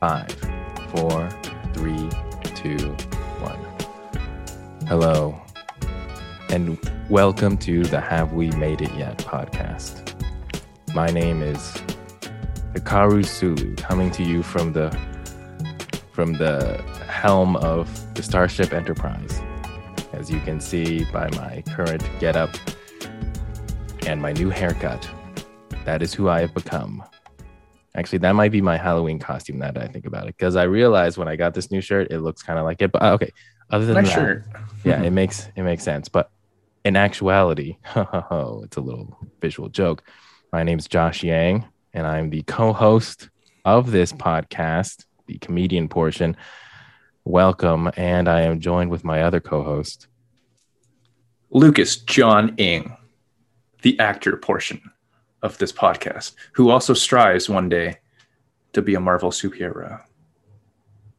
Five, four, three, two, one. Hello, and welcome to the Have We Made It Yet podcast. My name is Hikaru Sulu, coming to you from the from the helm of the Starship Enterprise. As you can see by my current getup and my new haircut, that is who I have become. Actually, that might be my Halloween costume now that I think about it. Because I realized when I got this new shirt, it looks kind of like it. But uh, okay, other than Nice that, shirt. yeah, it makes it makes sense. But in actuality, it's a little visual joke. My name is Josh Yang, and I'm the co-host of this podcast, the comedian portion. Welcome, and I am joined with my other co-host. Lucas John Ing, the actor portion of this podcast, who also strives one day to be a Marvel superhero.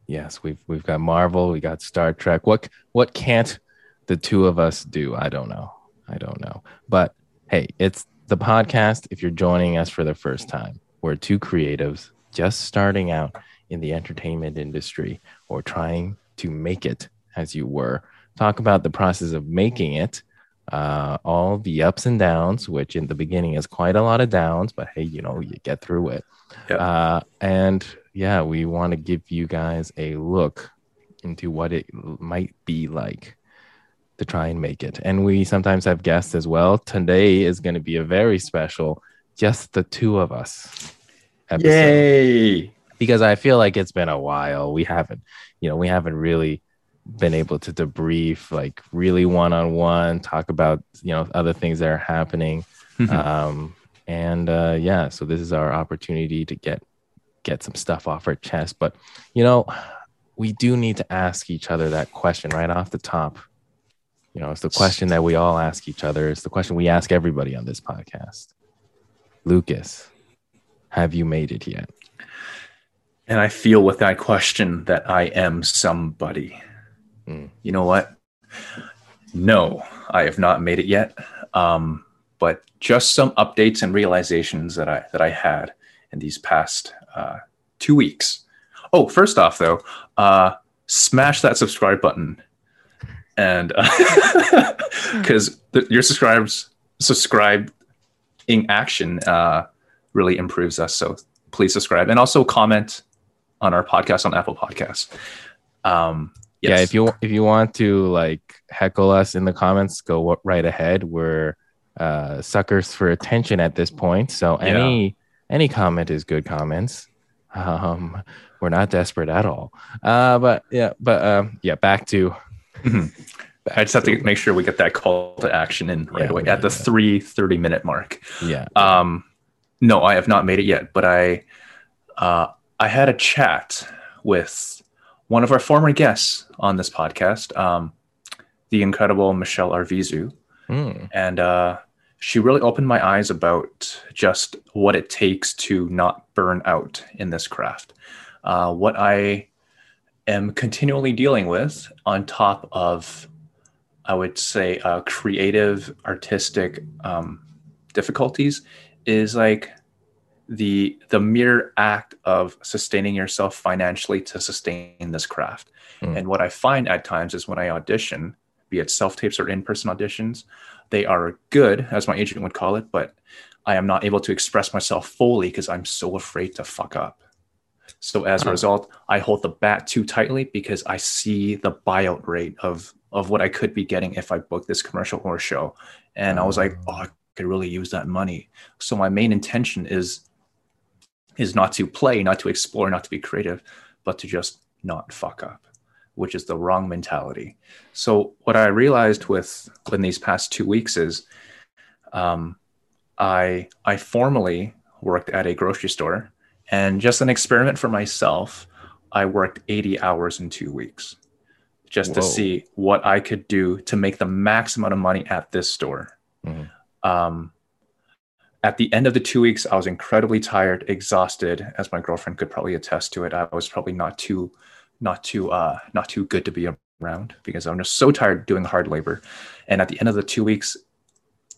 Yes, we've we've got Marvel, we got Star Trek. What what can't the two of us do? I don't know. I don't know. But hey, it's the podcast. If you're joining us for the first time, we're two creatives just starting out in the entertainment industry or trying to make it as you were. Talk about the process of making it, uh, all the ups and downs, which in the beginning is quite a lot of downs, but hey, you know, you get through it. Yep. Uh, and yeah, we want to give you guys a look into what it might be like to try and make it. And we sometimes have guests as well. Today is going to be a very special, just the two of us episode Yay! because I feel like it's been a while. We haven't, you know, we haven't really been able to debrief like really one on one, talk about, you know, other things that are happening. um, and uh, yeah, so this is our opportunity to get get some stuff off our chest. But you know, we do need to ask each other that question right off the top. You know, it's the question that we all ask each other. It's the question we ask everybody on this podcast. Lucas, have you made it yet? And I feel with that question that I am somebody. Mm. You know what? No, I have not made it yet. Um, but just some updates and realizations that I that I had in these past uh, two weeks. Oh, first off, though, uh, smash that subscribe button, and because your subscribes subscribe in action uh, really improves us. So please subscribe and also comment on our podcast on Apple Podcasts. Um, yes. Yeah, if you if you want to like heckle us in the comments, go right ahead. We're uh, suckers for attention at this point, so Yeah. any any comment is good comments. Um, we're not desperate at all. Uh, but yeah, but um, yeah, back to. Mhm. back I just have to make sure we get that call to action in right Yeah, away at the gotta- three 30 minute mark. Yeah, Um, no, I have not made it yet, but I uh, I had a chat with one of our former guests on this podcast, um, the incredible Michelle Arvizu, Mm, and uh, she really opened my eyes about just what it takes to not burn out in this craft. Uh, what I am continually dealing with, on top of, I would say, uh, creative, artistic um, difficulties, is like the the mere act of sustaining yourself financially to sustain this craft. Mm. And what I find at times is when I audition, be it self tapes or in person auditions, they are good, as my agent would call it, but I am not able to express myself fully because I'm so afraid to fuck up. So as a result, I hold the bat too tightly because I see the buyout rate of of what I could be getting if I booked this commercial or show. And I was like, oh, I could really use that money. So my main intention is is not to play, not to explore, not to be creative, but to just not fuck up, which is the wrong mentality. So what I realized with in these past two weeks is, um, I I formally worked at a grocery store, and just an experiment for myself, I worked 80 hours in two weeks, just to see what I could do to make the max amount of money at this store. Mhm. Um, at the end of the two weeks, I was incredibly tired, exhausted, as my girlfriend could probably attest to it. I was probably not too, not too, uh, not too good to be around because I'm just so tired doing hard labor. And at the end of the two weeks,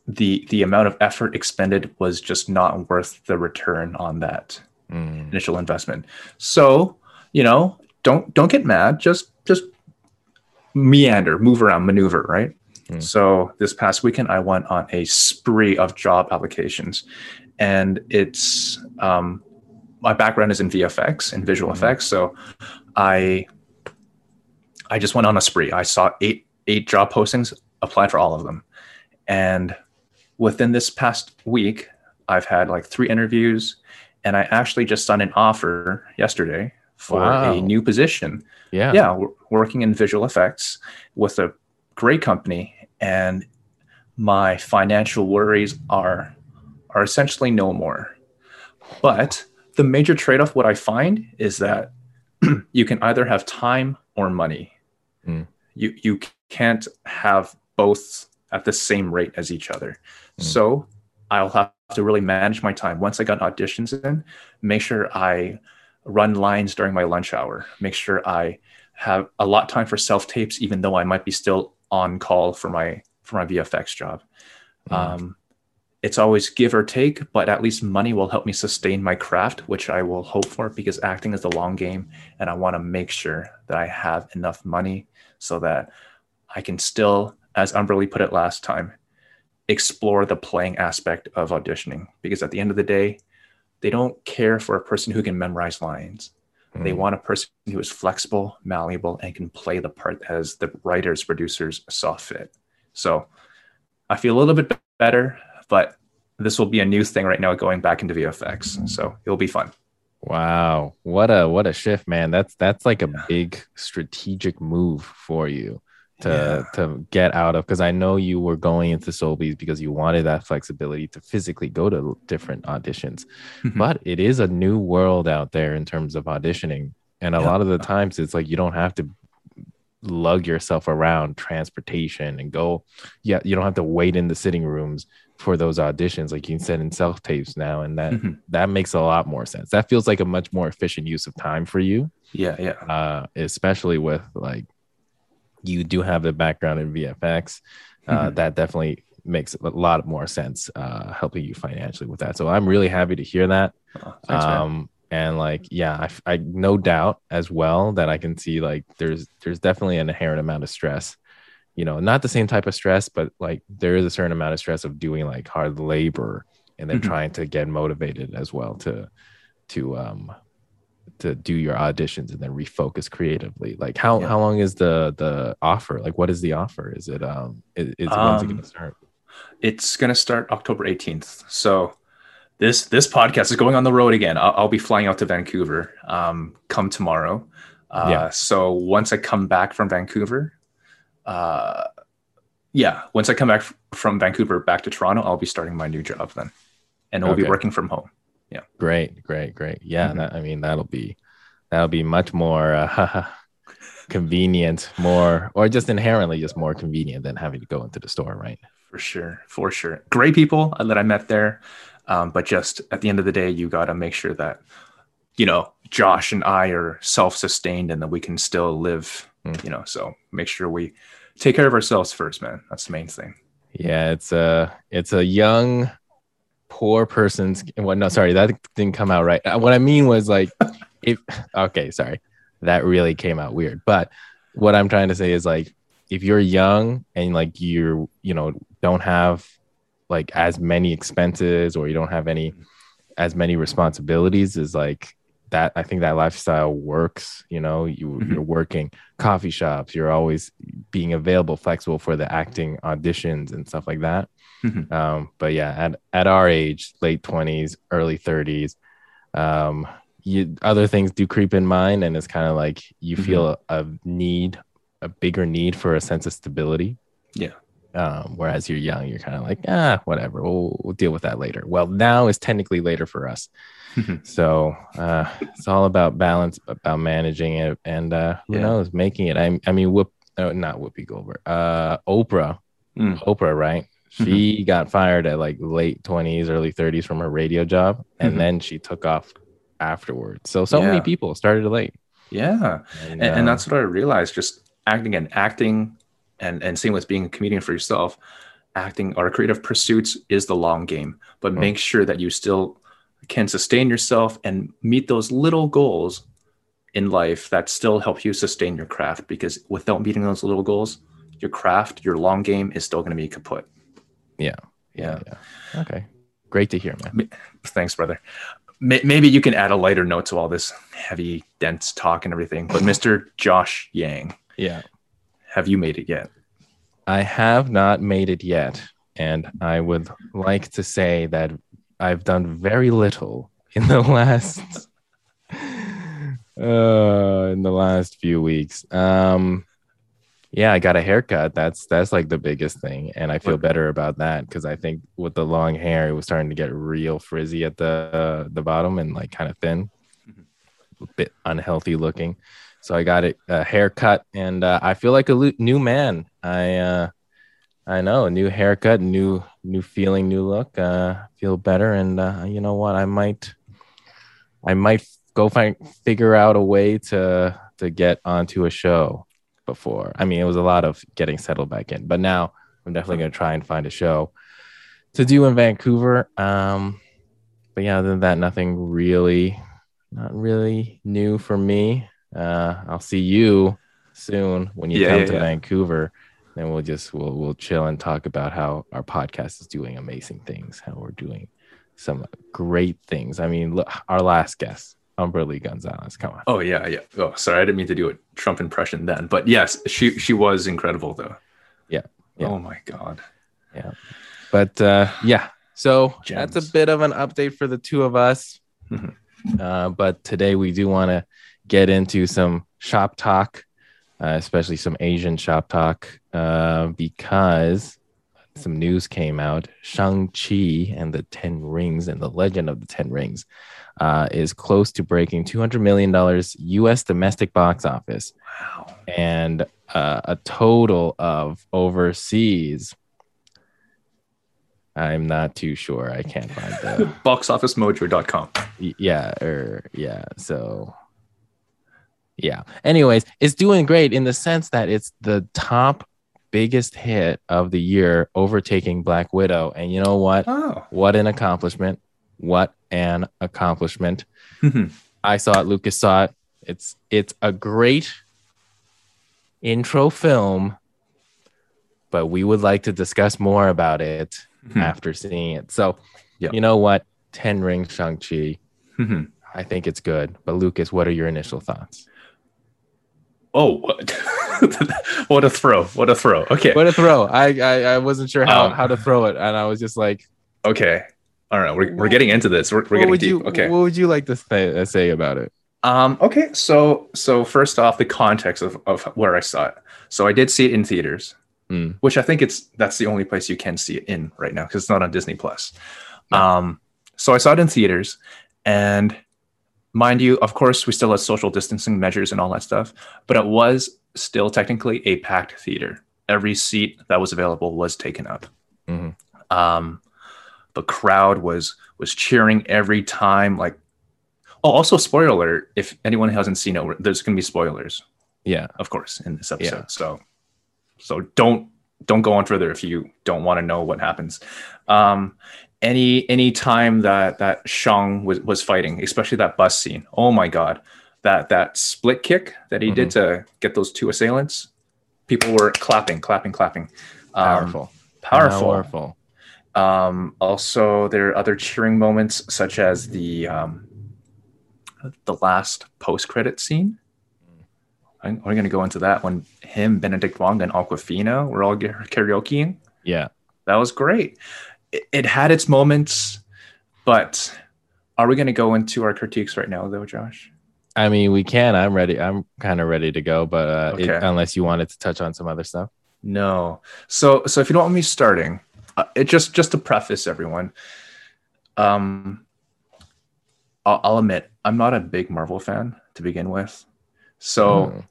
the the amount of effort expended was just not worth the return on that Mm. initial investment. So you know, don't don't get mad. Just just meander, move around, maneuver, right? Mm. So this past weekend, I went on a spree of job applications, and it's um, my background is in VFX and visual Mhm. effects. So I I just went on a spree. I saw eight eight job postings, applied for all of them, and within this past week, I've had like three interviews, and I actually just signed an offer yesterday for Wow. a new position Yeah. yeah, working in visual effects with a great company, and my financial worries are are essentially no more. But the major trade-off, what I find, is that you can either have time or money. Mm. You you can't have both at the same rate as each other. Mm. So I'll have to really manage my time. Once I got auditions in, make sure I run lines during my lunch hour. Make sure I have a lot of time for self tapes, even though I might be still on call for my for my VFX job. Mm. Um, it's always give or take, but at least money will help me sustain my craft, which I will hope for because acting is the long game, and I want to make sure that I have enough money so that I can still, as Umberly put it last time, explore the playing aspect of auditioning. Because at the end of the day, they don't care for a person who can memorize lines. They Mm. want a person who is flexible, malleable, and can play the part as the writers, producers saw fit. So I feel a little bit better, but this will be a new thing right now going back into VFX. So it'll be fun. Wow, what a what a shift, man. That's that's like a Yeah. big strategic move for you to Yeah. to get out of because I know you were going into Sobeys because you wanted that flexibility to physically go to different auditions. Mhm. But it is a new world out there in terms of auditioning. And a Yeah. lot of the times it's like you don't have to lug yourself around transportation and go yeah, you don't have to wait in the sitting rooms for those auditions like you said in self tapes now and that Mhm. that makes a lot more sense. That feels like a much more efficient use of time for you, Yeah, yeah. uh, especially with like you do have the background in VFX. Uh, Mhm. That definitely makes a lot more sense, uh, helping you financially with that. So I'm really happy to hear that. Oh, thanks, um, and like, yeah, I, I no doubt as well that I can see like there's there's definitely an inherent amount of stress. You know, not the same type of stress, but like there is a certain amount of stress of doing like hard labor and then Mhm. trying to get motivated as well to to um to do your auditions and then refocus creatively. Like how Yeah. how long is the the offer? Like what is the offer? Is it um is, is when's it Um, gonna start? It's gonna start October 18th. So this this podcast is going on the road again. I'll, I'll be flying out to Vancouver um, come tomorrow. Uh, Yeah. So once I come back from Vancouver, uh, yeah, once I come back f- from Vancouver back to Toronto, I'll be starting my new job then, and i'll be working from home. Great, great, great. Yeah, Mhm. that, I mean that'll be that'll be much more uh, convenient, more or just inherently just more convenient than having to go into the store, right? For sure, for sure. Great people that I met there, um, but just at the end of the day, you got to make sure that you know Josh and I are self-sustained and that we can still live. Mm. You know, so make sure we take care of ourselves first, man. That's the main thing. Yeah, it's a it's a young poor person's well no sorry that didn't come out right. Uh, what i mean was like if okay sorry that really came out weird. But what i'm trying to say is like if you're young and like you're you know don't have like as many expenses or you don't have any as many responsibilities is like that i think that lifestyle works you know you, Mhm. you're working coffee shops you're always being available flexible for the acting auditions and stuff like that Mhm. um, but yeah, at, at our age, late twenties, early thirties, um, you other things do creep in mind, and it's kind of like you Mhm. feel a, a need, a bigger need for a sense of stability. Yeah. Um, whereas you're young, you're kind of like, ah, whatever, we'll, we'll deal with that later. Well, now is technically later for us. Mhm. so uh, it's all about balance, about managing it, and uh, who Yeah. knows, making it. I, I mean, Whoop, uh, not Whoopi Goldberg, uh, Oprah, Mm. Oprah, right? She got fired at like late 20s, early 30s from her radio job, and Mhm. then she took off afterwards. So, so many people started late. Yeah, And, and, and uh, that's what I realized. Just acting and acting, and and same with being a comedian for yourself. Acting or creative pursuits is the long game, but Mm. make sure that you still can sustain yourself and meet those little goals in life that still help you sustain your craft because without meeting those little goals, your craft, your long game is still going to be kaput. Yeah. Yeah. yeah. Okay. Great to hear, man. Thanks, brother. Maybe you can add a lighter note to all this heavy, dense talk and everything. But Mr. Josh Yang, Yeah. have you made it yet? I have not made it yet. And I would like to say that I've done very little in the last uh in the last few weeks. Um yeah, I got a haircut. That's that's like the biggest thing. And I feel better about that because I think with the long hair, it was starting to get real frizzy at the uh, the bottom and like kind of thin, a bit unhealthy looking. So I got it a haircut and uh, I feel like a lo- new man. I uh I know, a new haircut, new new feeling, new look. Uh, feel better, and uh, you know what? I might, I might go find figure out a way to to get onto a show before. I mean, it was a lot of getting settled back in, but now I'm definitely gonna try and find a show to do in Vancouver. Um, but yeah, other than that, nothing really, not really new for me. Uh, I'll see you soon when you Yeah, come yeah, to yeah. Vancouver then we'll just we'll we'll chill and talk about how our podcast is doing amazing things, how we're doing some great things. I mean, look, our last guest, Umberly Gonzalez. Come on. Oh yeah, yeah. Oh, sorry, I didn't mean to do a Trump impression then, but yes, she she was incredible though. Yeah, yeah. Oh my god. Yeah. But uh, yeah, so that's a bit of an update for the two of us. Mhm. Uh, but today we do want to get into some shop talk, uh, especially some Asian shop talk, uh, because some news came out. Shang-Chi and the Ten Rings and the Legend of the Ten Rings uh, is close to breaking $200 million US domestic box office Wow. and uh, a total of overseas. I'm not too sure. I can't find the Boxofficemojo.com. yeah or yeah. So yeah. Anyways, it's doing great in the sense that it's the top biggest hit of the year, overtaking Black Widow. And you know what? Oh. What an accomplishment! What an accomplishment! I saw it. Lucas saw it. It's it's a great intro film, but we would like to discuss more about it Hmm. after seeing it. So, Yep. you know what? Ten Ring Shang Chi. Mhm. I think it's good. But Lucas, what are your initial thoughts? Oh, what? what a throw! What a throw! Okay. What a throw! I I, I wasn't sure how, Um, how to throw it, and I was just like, Okay. All right. We're, we're getting into this. We're, we're getting deep. you okay. what would you like to say, uh, say about it? Um, okay, so so first off, the context of, of where I saw it. So I did see it in theaters, Mm. which I think it's that's the only place you can see it in right now because it's not on Disney Plus. Yeah. Um, so I saw it in theaters, and mind you, of course, we still had social distancing measures and all that stuff, but it was still technically a packed theater. Every seat that was available was taken up. Mhm. Um, the crowd was was cheering every time, like Oh, also spoiler alert! If anyone hasn't seen it, there's going to be spoilers, Yeah, of course, in this episode. Yeah. So, so don't don't go on further if you don't want to know what happens. Um, any any time that that Shang was was fighting, especially that bus scene. Oh my god, that that split kick that he did to get those two assailants. People were clapping, clapping, clapping. Um, powerful, powerful. powerful. Um, also, there are other cheering moments, such as the um, the last post credit scene. I'm, we're going to go into that when him, Benedict Wong, and Awkwafina were all karaokeing. Yeah, That was great. It, it had its moments, but are we going to go into our critiques right now, though, Josh? I mean, we can. I'm ready. I'm kind of ready to go, but uh, it, unless you wanted to touch on some other stuff. No. So so if you don't want me starting, uh, it just just to preface everyone, um, I'll, I'll admit I'm not a big Marvel fan to begin with. So Mm.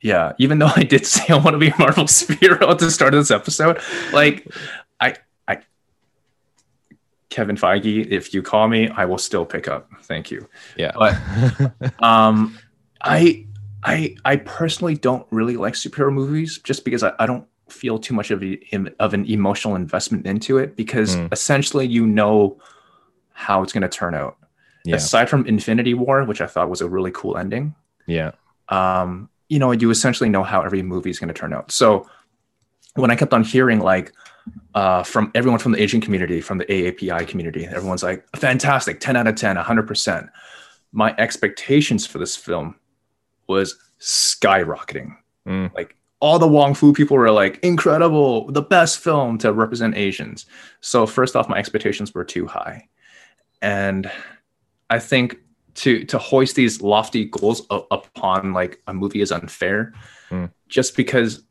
yeah, even though I did say I want to be a Marvel superhero at the start of this episode, like Kevin Feige, if you call me, I will still pick up. Thank you. yeah, But- Um, I I I personally don't really like superhero movies just because I, I don't feel too much of a, of an emotional investment into it because Mm. essentially you know how it's going to turn out. yeah, Aside from Infinity War, which I thought was a really cool ending, Yeah. um, you know, you essentially know how every movie is going to turn out. So when I kept on hearing like uh, from everyone from the Asian community, from the AAPI community, everyone's like, fantastic, 10 out of 10, 100%. My expectations for this film was skyrocketing. Mm. Like all the Wong Fu people were like, incredible, the best film to represent Asians. So first off, my expectations were too high. And I think to to hoist these lofty goals upon like a movie is unfair Mm. just because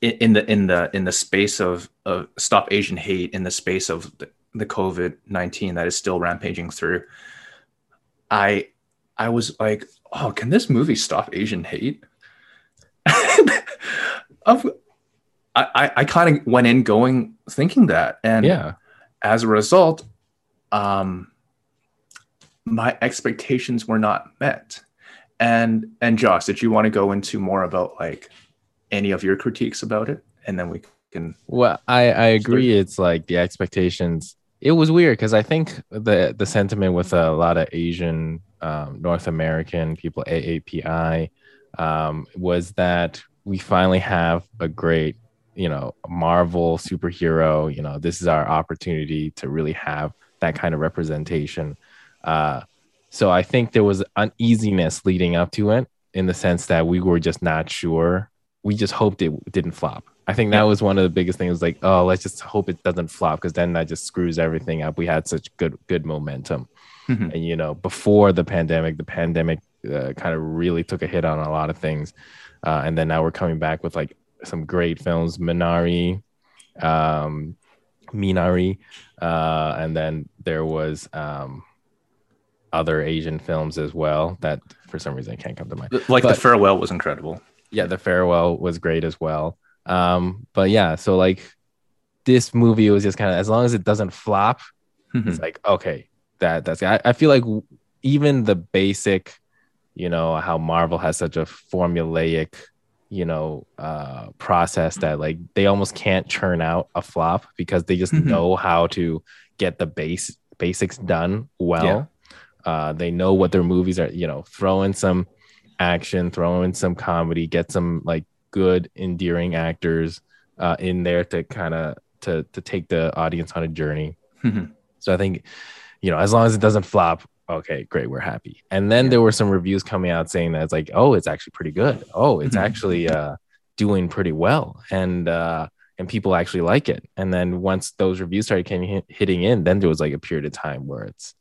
in, the in the in the space of of stop asian hate in the space of the, the covid-19 that is still rampaging through i i was like oh can this movie stop asian hate Of- i i, I kind of went in going thinking that and Yeah. as a result, um, my expectations were not met. And and Josh, did you want to go into more about like any of your critiques about it, and then we can. Well, I I agree. It's like the expectations. It was weird because I think the the sentiment with a lot of Asian, um, North American people, AAPI, um, was that we finally have a great, you know, Marvel superhero. You know, this is our opportunity to really have that kind of representation. Uh, so I think there was uneasiness leading up to it in the sense that we were just not sure. We just hoped it didn't flop. I think that was one of the biggest things. Like, oh, let's just hope it doesn't flop because then that just screws everything up. We had such good good momentum, Mhm. and you know, before the pandemic, the pandemic uh, kind of really took a hit on a lot of things, uh, and then now we're coming back with like some great films, Minari, um, Minari, uh, and then there was um, other Asian films as well that for some reason can't come to mind. Like But- the farewell was incredible. Yeah, The Farewell was great as well. Um, but yeah, so like this movie was just kind of as long as it doesn't flop, Mhm. it's like okay, that that's. I, I feel like even the basic, you know, how Marvel has such a formulaic, you know, uh, process that like they almost can't churn out a flop because they just Mhm. know how to get the base basics done well. Uh, they know what their movies are. You know, throw in some action, throw in some comedy, get some like good, endearing actors uh, in there to kind of to to take the audience on a journey. Mhm. So I think, you know, as long as it doesn't flop, okay, great, we're happy. And then Yeah. there were some reviews coming out saying that it's like, oh, it's actually pretty good. Oh, it's Mhm. actually uh, doing pretty well, and uh, and people actually like it. And then once those reviews started came, hitting in, then there was like a period of time where it's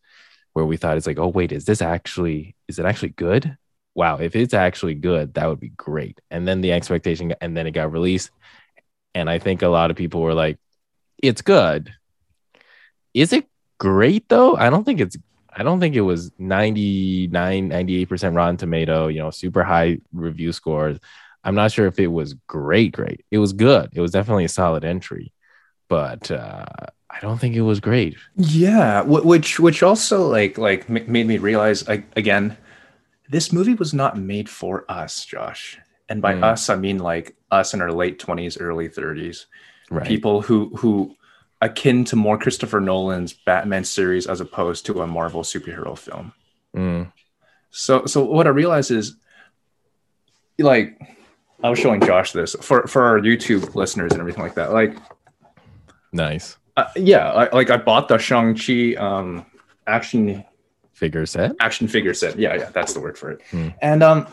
where we thought it's like, oh wait, is this actually is it actually good? Wow, if it's actually good, that would be great. And then the expectation, and then it got released, and I think a lot of people were like, it's good. Is it great though? I don't think it's I don't think it was 99 98% Rotten Tomato, you know, super high review scores. I'm not sure if it was great great. It was good. It was definitely a solid entry. But uh I don't think it was great. Yeah, which which also like like made me realize again, this movie was not made for us, Josh. And by Mm. us, I mean like us in our late twenties, early thirties, Right. people who who akin to more Christopher Nolan's Batman series as opposed to a Marvel superhero film. Mm, So so what I realized is like I was showing Josh this for for our YouTube listeners and everything like that. Like nice. uh, yeah, I, like I bought the Shang Chi um action Figure set. action figure set. Yeah, yeah, that's the word for it. Hmm. And um,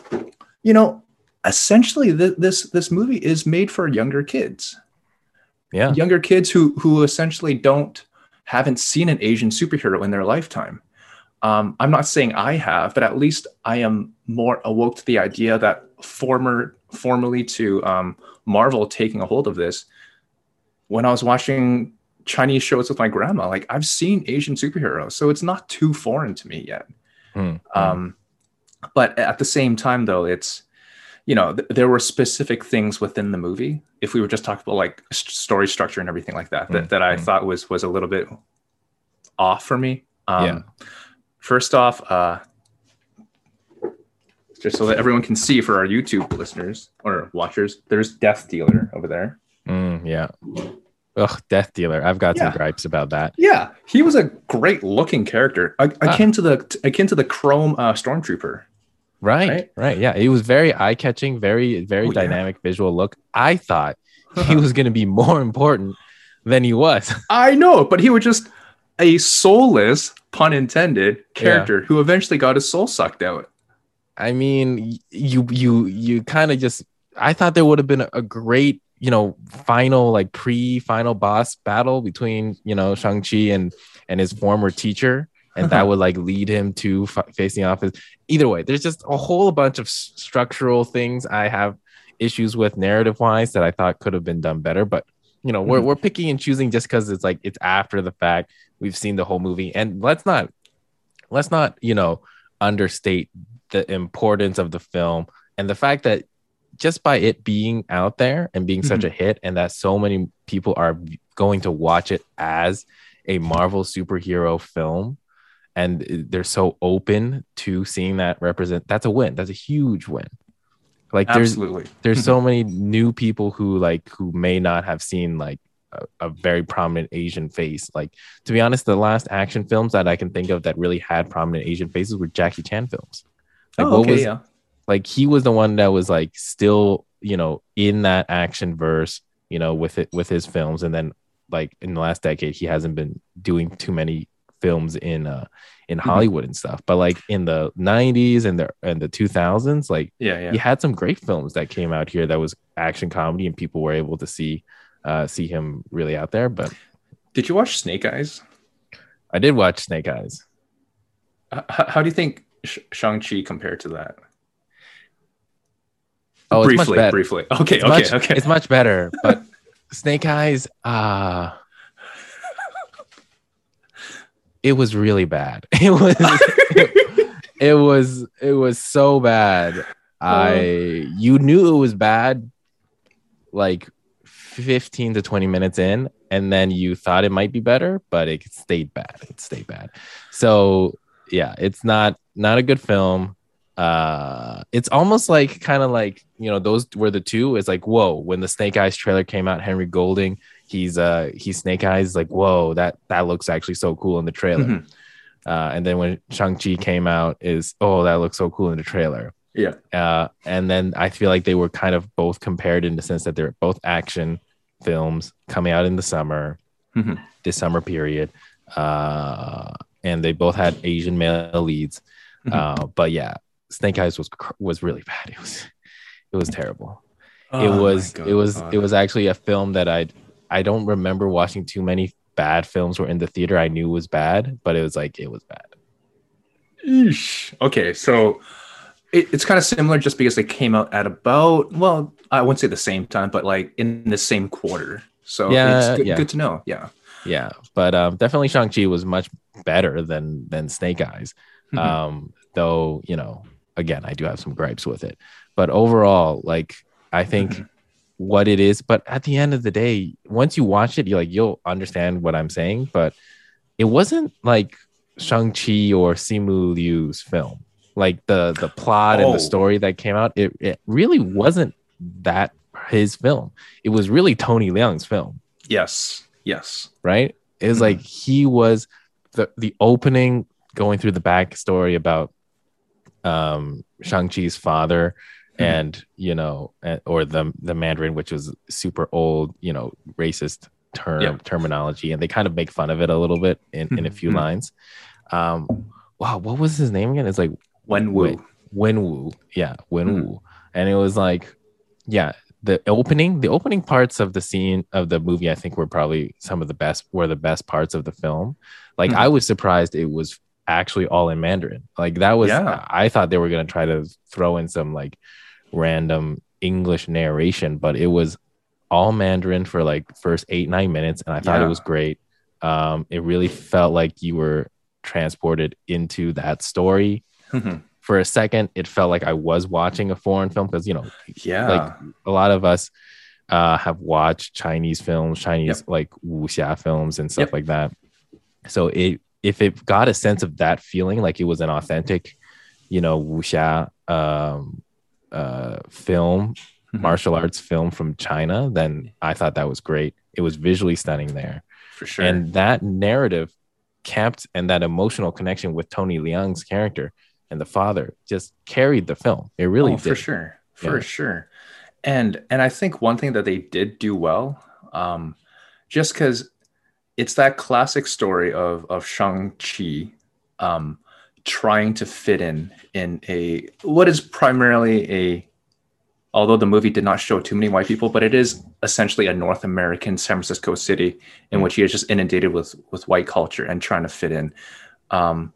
you know, essentially, th- this this movie is made for younger kids, Yeah. younger kids who who essentially don't haven't seen an Asian superhero in their lifetime. Um, I'm not saying I have, but at least I am more awoke to the idea that former formerly to um, Marvel taking a hold of this. When I was watching Chinese shows with my grandma, like I've seen Asian superheroes, so it's not too foreign to me yet. Mm, mm. Um, but at the same time, though, it's you know th- there were specific things within the movie. If we were just talking about like st- story structure and everything like that, that, Mm, that I mm. thought was was a little bit off for me. Um, Yeah. First off, uh, just so that everyone can see for our YouTube listeners or watchers, there's Death Dealer over there. Mm, yeah. Ugh, Death Dealer. I've got some gripes about that. Yeah, he was a great looking character, Ah. akin to the akin to the Chrome uh, Stormtrooper. Right, Right? right, Yeah, he was very eye catching, very, very Oh, yeah. dynamic visual look. I thought he was going to be more important than he was. I know, but he was just a soulless, pun intended, character who eventually got his soul sucked out. I mean, you, you, you kind of just. I thought there would have been a, a great, you know, final like pre-final boss battle between you know Shang Chi and and his former teacher, and that would like lead him to f- facing off his. Either way, there's just a whole bunch of s- structural things I have issues with narrative wise that I thought could have been done better, but you know, we're Mhm. we're picking and choosing just because it's like it's after the fact. We've seen the whole movie, and let's not let's not you know understate the importance of the film and the fact that just by it being out there and being such mm-hmm. a hit, and that so many people are going to watch it as a Marvel superhero film, and they're so open to seeing that represent. That's a win. That's a huge win. Like there's Absolutely. there's so many new people who like who may not have seen like a, a very prominent asian face like to be honest the last action films that i can think of that really had prominent asian faces were jackie chan films like oh, what okay, was yeah. Like he was the one that was like still you know in that action verse you know with it with his films and then like in the last decade he hasn't been doing too many films in uh in Mhm. hollywood and stuff but like in the 90s and the and the 2000s like Yeah, yeah. he had some great films that came out here that was action comedy and people were able to see uh see him really out there but Did you watch Snake Eyes? i did watch snake eyes H- h- how do you think Sh- Shang-Chi compared to that? Oh briefly, briefly. Okay, it's okay, much, okay. it's much better but snake eyes uh it was really bad. It was it was it was so bad. I you knew it was bad like 15 to 20 minutes in and then you thought it might be better but it stayed bad. It stayed bad. So yeah it's not not a good film uh it's almost like kind of like you know those were the two it's like whoa when the snake eyes trailer came out henry golding he's uh he's snake eyes like whoa that that looks actually so cool in the trailer Mhm. uh, and then when Shang-Chi came out, is oh, that looks so cool in the trailer. Yeah. Uh, and then I feel like they were kind of both compared in the sense that they're both action films coming out in the summer, Mhm. this summer period. Uh, and they both had Asian male leads. Mhm. Uh, but yeah, Snake Eyes was was really bad. It was it was terrible. Oh it was God. it was it was actually a film that I I don't remember watching too many bad films were in the theater I knew was bad, but it was like it was bad. Eesh. Okay, so it, it's kind of similar just because they came out at about well, I wouldn't say the same time, but like in the same quarter. So Yeah, it's good, yeah. good to know. Yeah. Yeah, but um, definitely Shang Chi was much better than than Snake Eyes. Mhm. Um, though you know, again, I do have some gripes with it, but overall, like I think what it is. But at the end of the day, once you watch it, you like you'll understand what I'm saying. But it wasn't like Shang Chi or Simu Liu's film. Like the the plot and Oh. the story that came out, it it really wasn't that his film. It was really Tony Leung's film Yes. Yes. right? It was Mhm. like he was the the opening going through the backstory about um Shang-Chi's father Mhm. and you know or the the Mandarin which was super old, you know, racist term Yep. terminology and they kind of make fun of it a little bit in, in a few Mhm. lines. Um wow, what was his name again? It's like Wen. Wu. Wenwu. Yeah, Wenwu. Mhm. And it was like, yeah, the opening, the opening parts of the scene of the movie, I think were probably some of the best, were the best parts of the film. Like, Mhm. I was surprised it was actually all in Mandarin. Like, that was, Yeah. I thought they were going to try to throw in some like random English narration, but it was all Mandarin for like first eight, nine minutes. And I thought it was great. Um, it really felt like you were transported into that story Mhm. for a second it felt like i was watching a foreign film because you know yeah. like a lot of us uh have watched chinese films chinese like wuxia films and stuff Yep. like that so it if it got a sense of that feeling like it was an authentic you know wuxia um uh film Mhm. martial arts film from china then i thought that was great it was visually stunning there for sure. and that narrative kept and that emotional connection with Tony Leung's character and the father just carried the film. It really Oh, did. for sure, for Yeah. sure. And and I think one thing that they did do well, um, just because it's that classic story of of Shang Chi, um, trying to fit in in a what is primarily a, although the movie did not show too many white people, but it is essentially a North American San Francisco city in which he is just inundated with with white culture and trying to fit in. Um,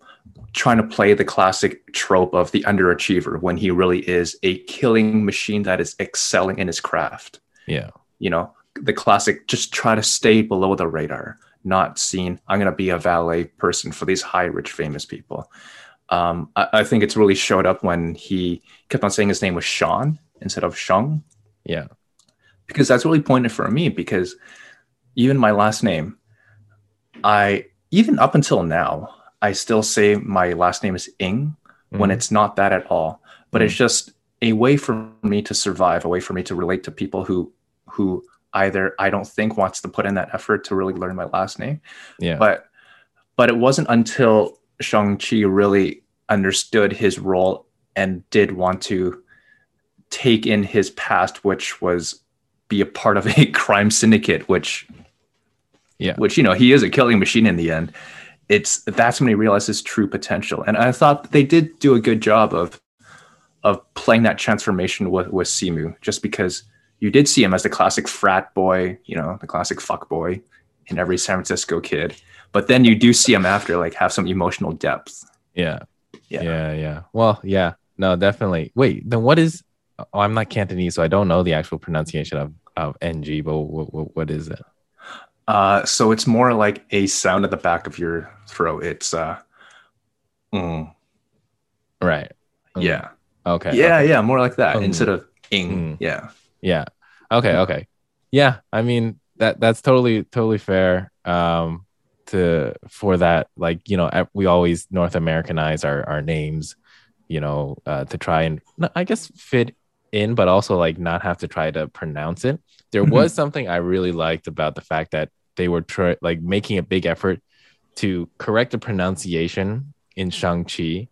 trying to play the classic trope of the underachiever when he really is a killing machine that is excelling in his craft. Yeah. You know, the classic just try to stay below the radar, not seen. I'm going to be a valet person for these high, rich, famous people. Um, I, I think it's really showed up when he kept on saying his name was Sean instead of Shung, Yeah. because that's really pointed for me because even my last name, I, even up until now, I still say my last name is Ing when Mhm. it's not that at all but Mm. it's just a way for me to survive a way for me to relate to people who who either i don't think wants to put in that effort to really learn my last name yeah. but but it wasn't until shang-chi really understood his role and did want to take in his past which was be a part of a crime syndicate which Yeah. which you know he is a killing machine in the end it's that's when he realized his true potential and i thought they did do a good job of of playing that transformation with with simu just because you did see him as the classic frat boy you know the classic fuck boy in every san francisco kid but then you do see him after like have some emotional depth yeah. Yeah. Yeah. Yeah. Well, yeah. No, definitely. Wait, then what is? Oh, I'm not Cantonese, so I don't know the actual pronunciation of of ng. But what, what, what is it? uh so it's more like a sound at the back of your throat it's uh mm, Right. Mm. yeah Okay. yeah okay. yeah more like that Mm. instead of ing Mm. yeah Yeah. Okay. Okay. Yeah. I mean that that's totally totally fair. Um, to for that, like you know, we always North Americanize our our names, you know, uh, to try and I guess fit in, but also like not have to try to pronounce it. There Mhm. was something I really liked about the fact that they were try, like making a big effort to correct the pronunciation in Shang Chi.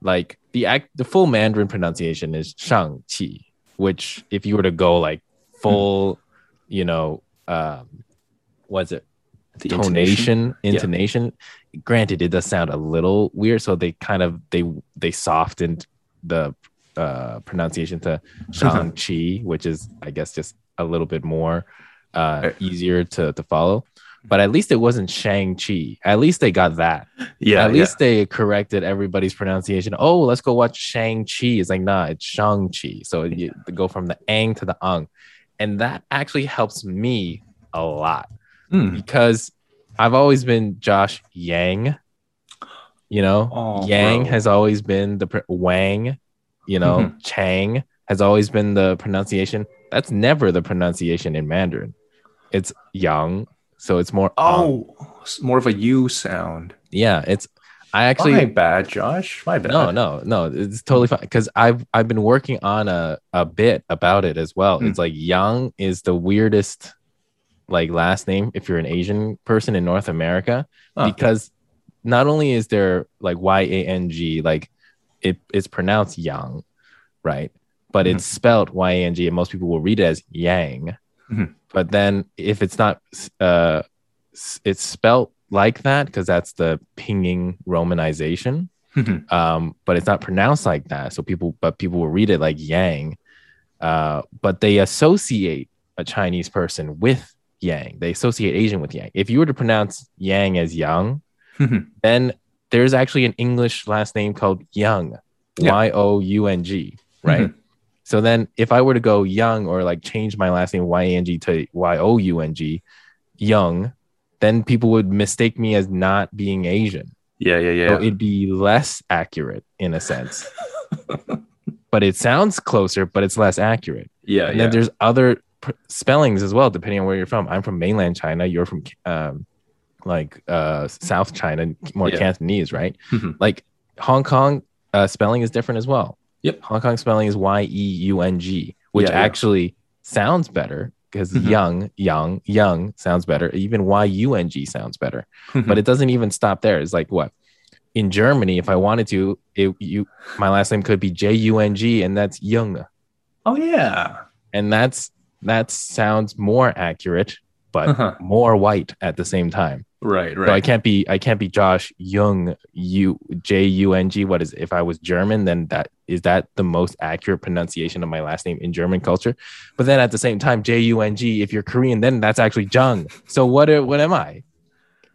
Like the act, the full Mandarin pronunciation is Shang Chi, which if you were to go like full, you know, um, what's it? the tonation, Yeah. intonation. Granted, it does sound a little weird, so they kind of they they softened the uh, pronunciation to Shang Chi, which is I guess just a little bit more uh, easier to to follow. But at least it wasn't Shang Chi. At least they got that. yeah at least they corrected everybody's pronunciation. Oh, let's go watch Shang Chi. It's like nah, it's Shang Chi. So you go from the ang to the ung, and that actually helps me a lot. Mm. because I've always been Josh Yang. You know, Oh, Yang bro. has always been the pr- Wang. You know, Mhm. Chang has always been the pronunciation. That's never the pronunciation in Mandarin. It's Yang, so it's more. Oh, it's more of a U sound. yeah. It's. I actually My bad, Josh. My bad. no, no, no. It's totally fine because I've I've been working on a a bit about it as well. Hmm. It's like Yang is the weirdest like last name if you're an Asian person in North America Huh. because not only is there like Y A N G like it it's pronounced Yang, right? But Mhm. it's spelled Y A N G and most people will read it as Yang. Mhm. But then if it's not uh it's spelled like that because that's the pinyin romanization Mhm. um, but it's not pronounced like that. So people, but people will read it like Yang, uh, but they associate a Chinese person with Yang. They associate Asian with Yang. If you were to pronounce Yang as Yang, Mhm. then there's actually an English last name called Young, Yeah. Y O U N G, right? Mhm. So then if I were to go Young or like change my last name Y A N G to Y O U N G, Young, then people would mistake me as not being Asian. yeah, yeah, yeah. So it'd be less accurate in a sense. but it sounds closer, but it's less accurate. yeah, and yeah. then there's other pr- spellings as well, depending on where you're from. I'm from mainland China. You're from um, like uh, South China, more Yeah. Cantonese, right? Mhm. Like Hong Kong uh, spelling is different as well. Yep. Hong Kong spelling is Y E U N G, which Yeah, yeah. actually sounds better because Mhm. young, young, young sounds better. Even Y U N G sounds better Mhm. but it doesn't even stop there. It's like what in Germany, if I wanted to, it you my last name could be J U N G, and that's Jung, Oh yeah. and that's that sounds more accurate, but Uh-huh. more white at the same time. Right, So I can't be I can't be Josh Jung U J U N G. What is it? if I was German? Then that is that the most accurate pronunciation of my last name in German culture. But then at the same time, J U N G. If you're Korean, then that's actually Jung. So what are- what am I?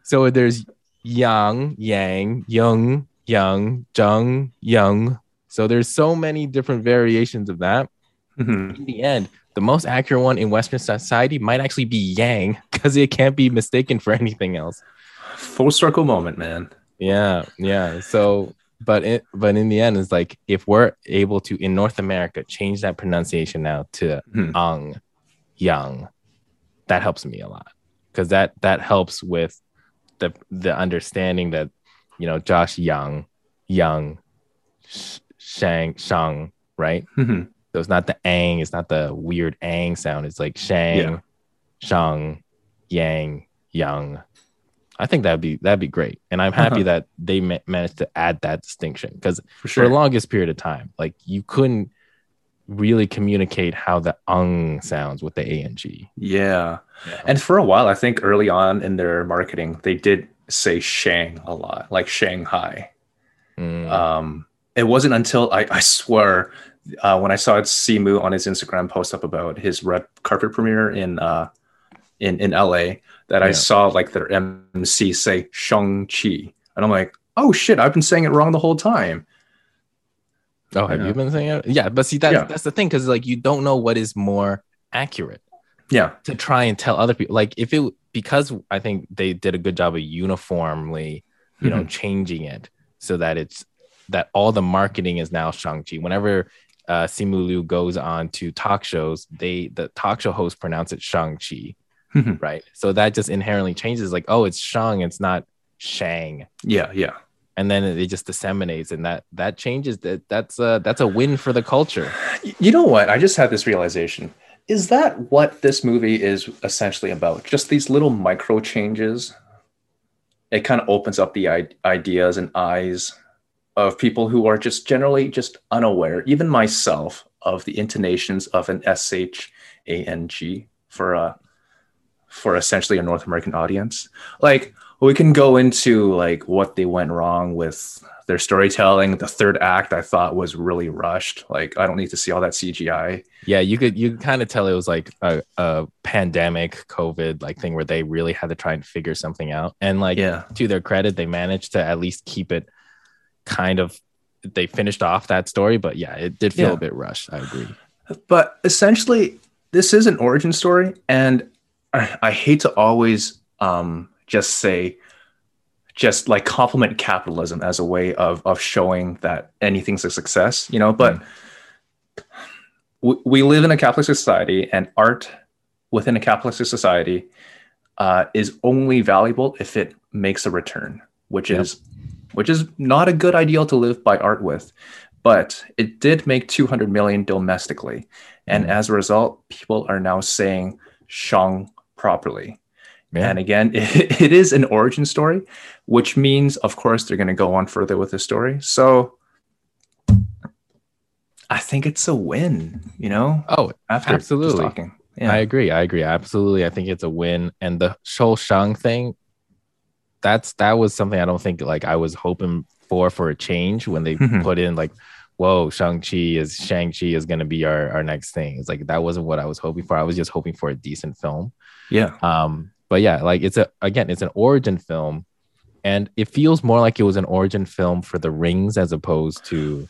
So there's Yang, Yang, Young, Young, Jung, Young. So there's so many different variations of that Mhm. in the end, the most accurate one in Western society might actually be Yang because it can't be mistaken for anything else. Full circle moment, man. Yeah, yeah. So, but it, but in the end, it's like if we're able to in North America change that pronunciation now to Mhm. Ang, Yang, that helps me a lot because that that helps with the the understanding that you know Josh Young, Young, Shang, Shang, right? Mhm. So it's not the ang, it's not the weird ang sound. It's like shang, Yeah. shang, yang, yang. I think that'd be that'd be great, and I'm happy Uh-huh. that they ma- managed to add that distinction because For for the longest period of time, like you couldn't really communicate how the ung sounds with the ang. yeah. Yeah. And for a while, I think early on in their marketing, they did say Shang a lot, like Shanghai. Mm, Um, it wasn't until I, I swear uh, when I saw it, Simu on his Instagram post up about his red carpet premiere in uh, in in LA that I saw like their MC say Shang Chi, and I'm like, oh shit, I've been saying it wrong the whole time. oh, have yeah. you been saying it? Yeah, but see, that's Yeah. that's the thing because like you don't know what is more accurate. Yeah, to try and tell other people like if it because i think they did a good job of uniformly you know changing it so that it's that all the marketing is now shang-chi whenever uh simu liu goes on to talk shows they the talk show host pronounce it shang-chi Mhm. right so that just inherently changes like oh it's shang it's not shang yeah, yeah. and then it just disseminates and that that changes that that's a that's a win for the culture You know what? I just had this realization. Is that what this movie is essentially about? Just these little micro changes. It kind of opens up the I- ideas and eyes of people who are just generally just unaware, even myself, of the intonations of an S H A N G for a for essentially a North American audience. Like we can go into like what they went wrong with their storytelling. The third act I thought was really rushed. Like I don't need to see all that CGI. Yeah, you could you kind of tell it was like a, a pandemic COVID like thing where they really had to try and figure something out. And like Yeah. to their credit, they managed to at least keep it kind of they finished off that story, but yeah, it did feel Yeah. a bit rushed. I agree. But essentially, this is an origin story, and I, I hate to always um, just say, just like compliment capitalism as a way of of showing that anything's a success, you know. But we, we live in a capitalist society, and art within a capitalist society uh, is only valuable if it makes a return, which Yep. is which is not a good ideal to live by art with. But it did make 200 million domestically. And Mhm. as a result, people are now saying Shang properly. Yeah. And again, it, it is an origin story, which means, of course, they're going to go on further with the story. So I think it's a win, you know, oh, after absolutely. talking. Yeah. I agree. I agree. Absolutely. I think it's a win. And the Shou Shang thing, that's that was something I don't think like I was hoping for for a change when they Mhm. put in like, whoa, Shang-Chi is Shang-Chi is gonna be our, our next thing. It's like that wasn't what I was hoping for. I was just hoping for a decent film. yeah. Um, but yeah, like it's a again, it's an origin film, and it feels more like it was an origin film for the rings as opposed to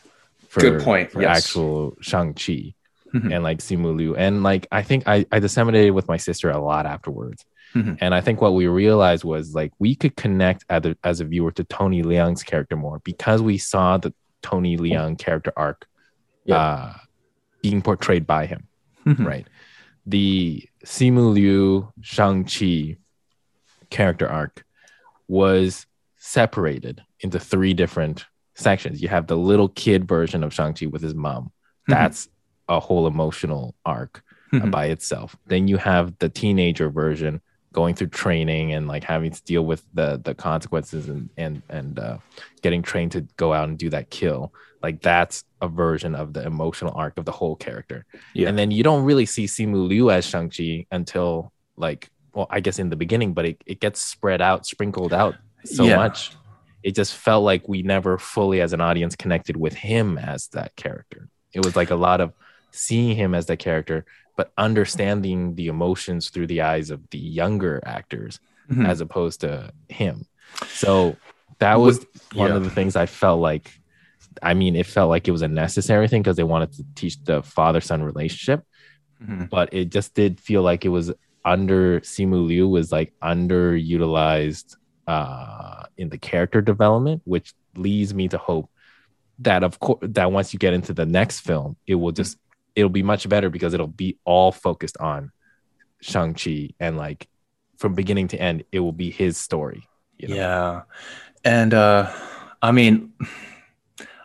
for, Good point, for yes. actual Shang-Chi Mhm. and like Simu Liu. And like I think I, I disseminated with my sister a lot afterwards. Mhm. And I think what we realized was like we could connect as a, as a viewer to Tony Leung's character more because we saw the Tony Leung character arc Yeah. uh, being portrayed by him Mhm. right? The Simu Liu Shang-Chi character arc was separated into three different sections. You have the little kid version of Shang-Chi with his mom. Mhm. That's a whole emotional arc uh, Mhm. by itself. Then you have the teenager version going through training and like having to deal with the the consequences and and and uh, getting trained to go out and do that kill like that's a version of the emotional arc of the whole character Yeah. and then you don't really see simu liu as shang-chi until like well i guess in the beginning but it, it gets spread out sprinkled out so Yeah. much it just felt like we never fully as an audience connected with him as that character it was like a lot of seeing him as that character but understanding the emotions through the eyes of the younger actors Mhm. as opposed to him. So that was one of the things I felt like. I mean, it felt like it was a necessary thing because they wanted to teach the father son relationship, Mhm. but it just did feel like it was under Simu Liu was like underutilized uh, in the character development, which leads me to hope that of course that once you get into the next film, it will just it'll be much better because it'll be all focused on Shang Chi and like from beginning to end, it will be his story. You know? Yeah. And uh I mean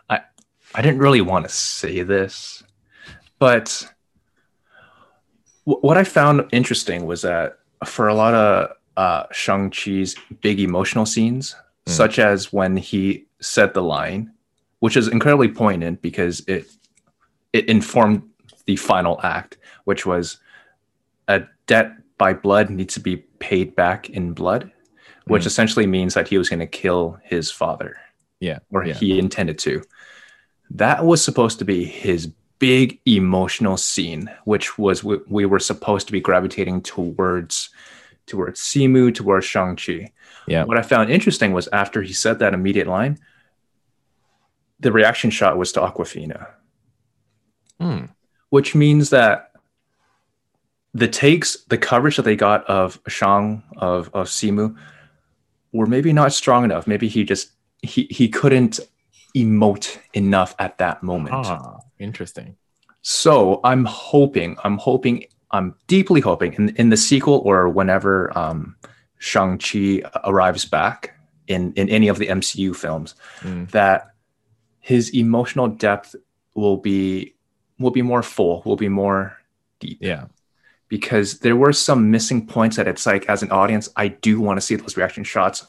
I I didn't really want to say this, but wh- what I found interesting was that for a lot of uh Shang-Chi's big emotional scenes, Mm. such as when he said the line, which is incredibly poignant because it it informed the final act, which was a debt by blood needs to be paid back in blood, which Mm. essentially means that he was going to kill his father, Yeah. or yeah. he intended to. That was supposed to be his big emotional scene, which was we, we were supposed to be gravitating towards towards Simu, towards Shang-Chi. Yeah. What I found interesting was after he said that immediate line, the reaction shot was to Awkwafina Hmm. Which means that the takes, the coverage that they got of Shang of of Simu were maybe not strong enough. Maybe he just he he couldn't emote enough at that moment. Ah, interesting. So I'm hoping, I'm hoping, I'm deeply hoping in, in the sequel or whenever um, Shang-Chi arrives back in, in any of the MCU films, Mm. that his emotional depth will be will be more full, will be more deep. Yeah. Because there were some missing points that it's like as an audience, I do want to see those reaction shots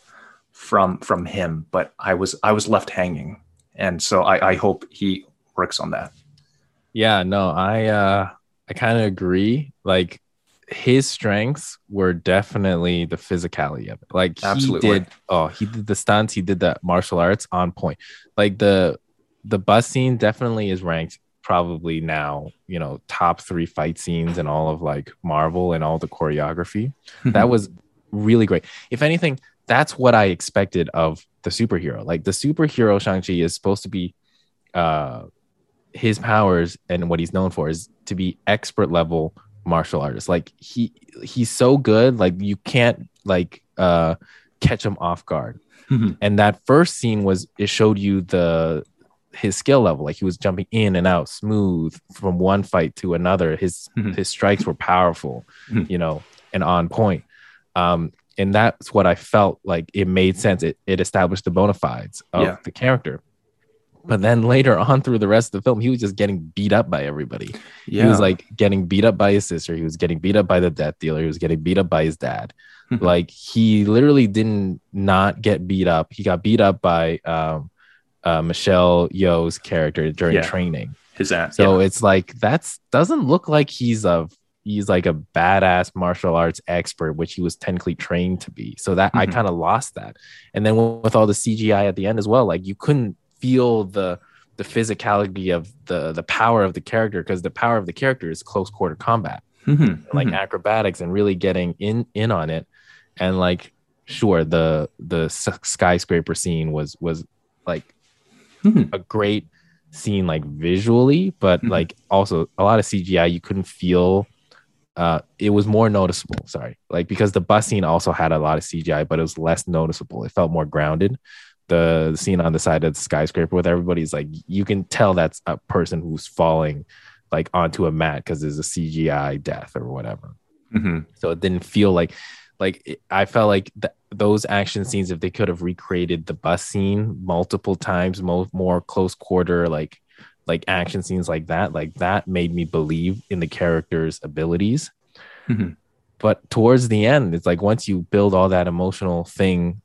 from from him, but I was I was left hanging. And so I, I hope he works on that. Yeah, no, I uh I kind of agree. Like his strengths were definitely the physicality of it. Like he Absolutely. did oh, he did the stunts, he did the martial arts on point. Like the the bus scene definitely is ranked probably now, you know, top 3 fight scenes in all of like Marvel and all the choreography. that was really great. If anything, that's what I expected of the superhero. Like the superhero Shang-Chi is supposed to be uh his powers and what he's known for is to be expert level martial artist. Like he he's so good, like you can't like uh catch him off guard. Mhm. And that first scene was it showed you the his skill level like he was jumping in and out smooth from one fight to another his Mhm. his strikes were powerful Mhm. you know and on point um and that's what i felt like it made sense it, it established the bona fides of Yeah. the character but then later on through the rest of the film he was just getting beat up by everybody yeah. he was like getting beat up by his sister he was getting beat up by the death dealer he was getting beat up by his dad Mhm. like he literally didn't not get beat up he got beat up by um uh, michelle Yeoh's character during Yeah. training his so yeah. it's like that's doesn't look like he's a he's like a badass martial arts expert, which he was technically trained to be. So that I Mhm. kind of lost that. And then with all the CGI at the end as well, like you couldn't feel the the physicality of the the power of the character because the power of the character is close quarter combat, Mhm. like Mhm. acrobatics, and really getting in in on it. And like, sure, the the skyscraper scene was was like Mhm. a great scene like visually but Mhm. like also a lot of cgi you couldn't feel uh it was more noticeable sorry like because the bus scene also had a lot of cgi but it was less noticeable it felt more grounded the, the scene on the side of the skyscraper with everybody's like you can tell that's a person who's falling like onto a mat because there's a cgi death or whatever Mhm. so it didn't feel like like it, i felt like th- those action scenes if they could have recreated the bus scene multiple times mo- more close quarter like like action scenes like that like that made me believe in the character's abilities Mhm. but towards the end, it's like once you build all that emotional thing